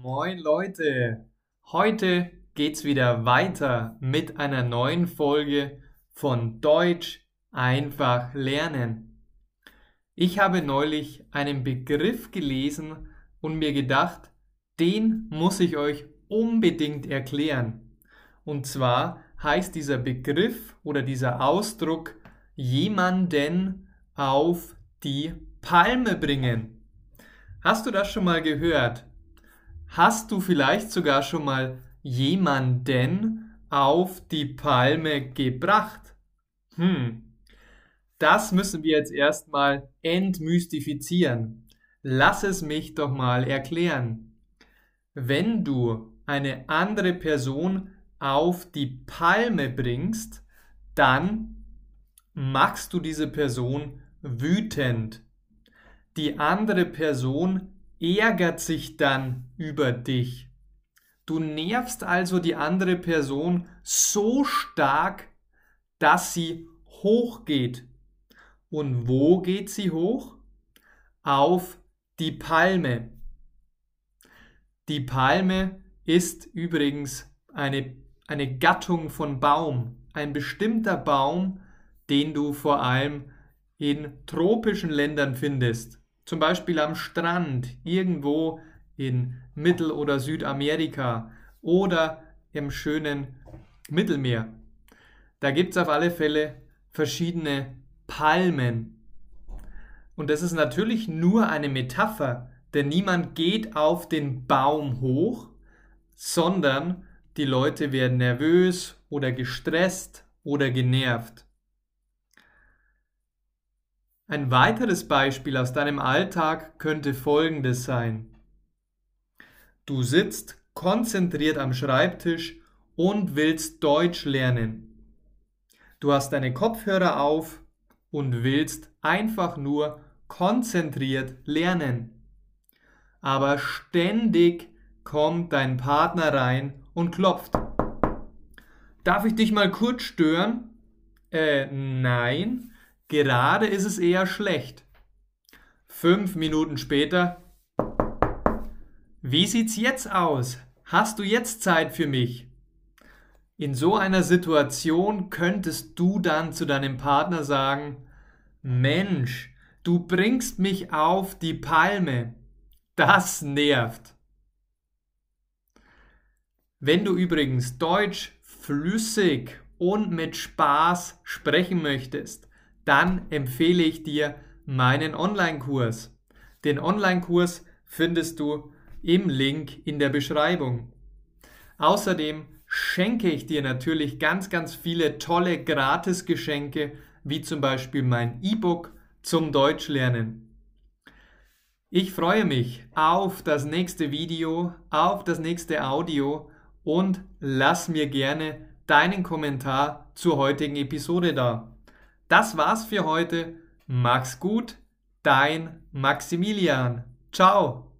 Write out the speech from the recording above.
Moin Leute, heute geht's wieder weiter mit einer neuen Folge von Deutsch einfach lernen. Ich habe neulich einen Begriff gelesen und mir gedacht, den muss ich euch unbedingt erklären. Und zwar heißt dieser Begriff oder dieser Ausdruck jemanden auf die Palme bringen. Hast du das schon mal gehört? Hast du vielleicht sogar schon mal jemanden auf die Palme gebracht? Hm, das müssen wir jetzt erstmal entmystifizieren. Lass es mich doch mal erklären. Wenn du eine andere Person auf die Palme bringst, dann machst du diese Person wütend. Die andere Person ärgert sich dann über dich. Du nervst also die andere Person so stark, dass sie hochgeht. Und wo geht sie hoch? Auf die Palme. Die Palme ist übrigens eine, eine Gattung von Baum, ein bestimmter Baum, den du vor allem in tropischen Ländern findest zum Beispiel am Strand irgendwo in Mittel- oder Südamerika oder im schönen Mittelmeer. Da gibt es auf alle Fälle verschiedene Palmen. Und das ist natürlich nur eine Metapher, denn niemand geht auf den Baum hoch, sondern die Leute werden nervös oder gestresst oder genervt. Ein weiteres Beispiel aus deinem Alltag könnte folgendes sein. Du sitzt konzentriert am Schreibtisch und willst Deutsch lernen. Du hast deine Kopfhörer auf und willst einfach nur konzentriert lernen. Aber ständig kommt dein Partner rein und klopft. Darf ich dich mal kurz stören? Äh, nein. Gerade ist es eher schlecht. Fünf Minuten später. Wie sieht's jetzt aus? Hast du jetzt Zeit für mich? In so einer Situation könntest du dann zu deinem Partner sagen, Mensch, du bringst mich auf die Palme. Das nervt. Wenn du übrigens Deutsch flüssig und mit Spaß sprechen möchtest, dann empfehle ich dir meinen Online-Kurs. Den Online-Kurs findest du im Link in der Beschreibung. Außerdem schenke ich dir natürlich ganz, ganz viele tolle Gratisgeschenke, wie zum Beispiel mein E-Book zum Deutschlernen. Ich freue mich auf das nächste Video, auf das nächste Audio und lass mir gerne deinen Kommentar zur heutigen Episode da. Das war's für heute. Mach's gut, dein Maximilian. Ciao.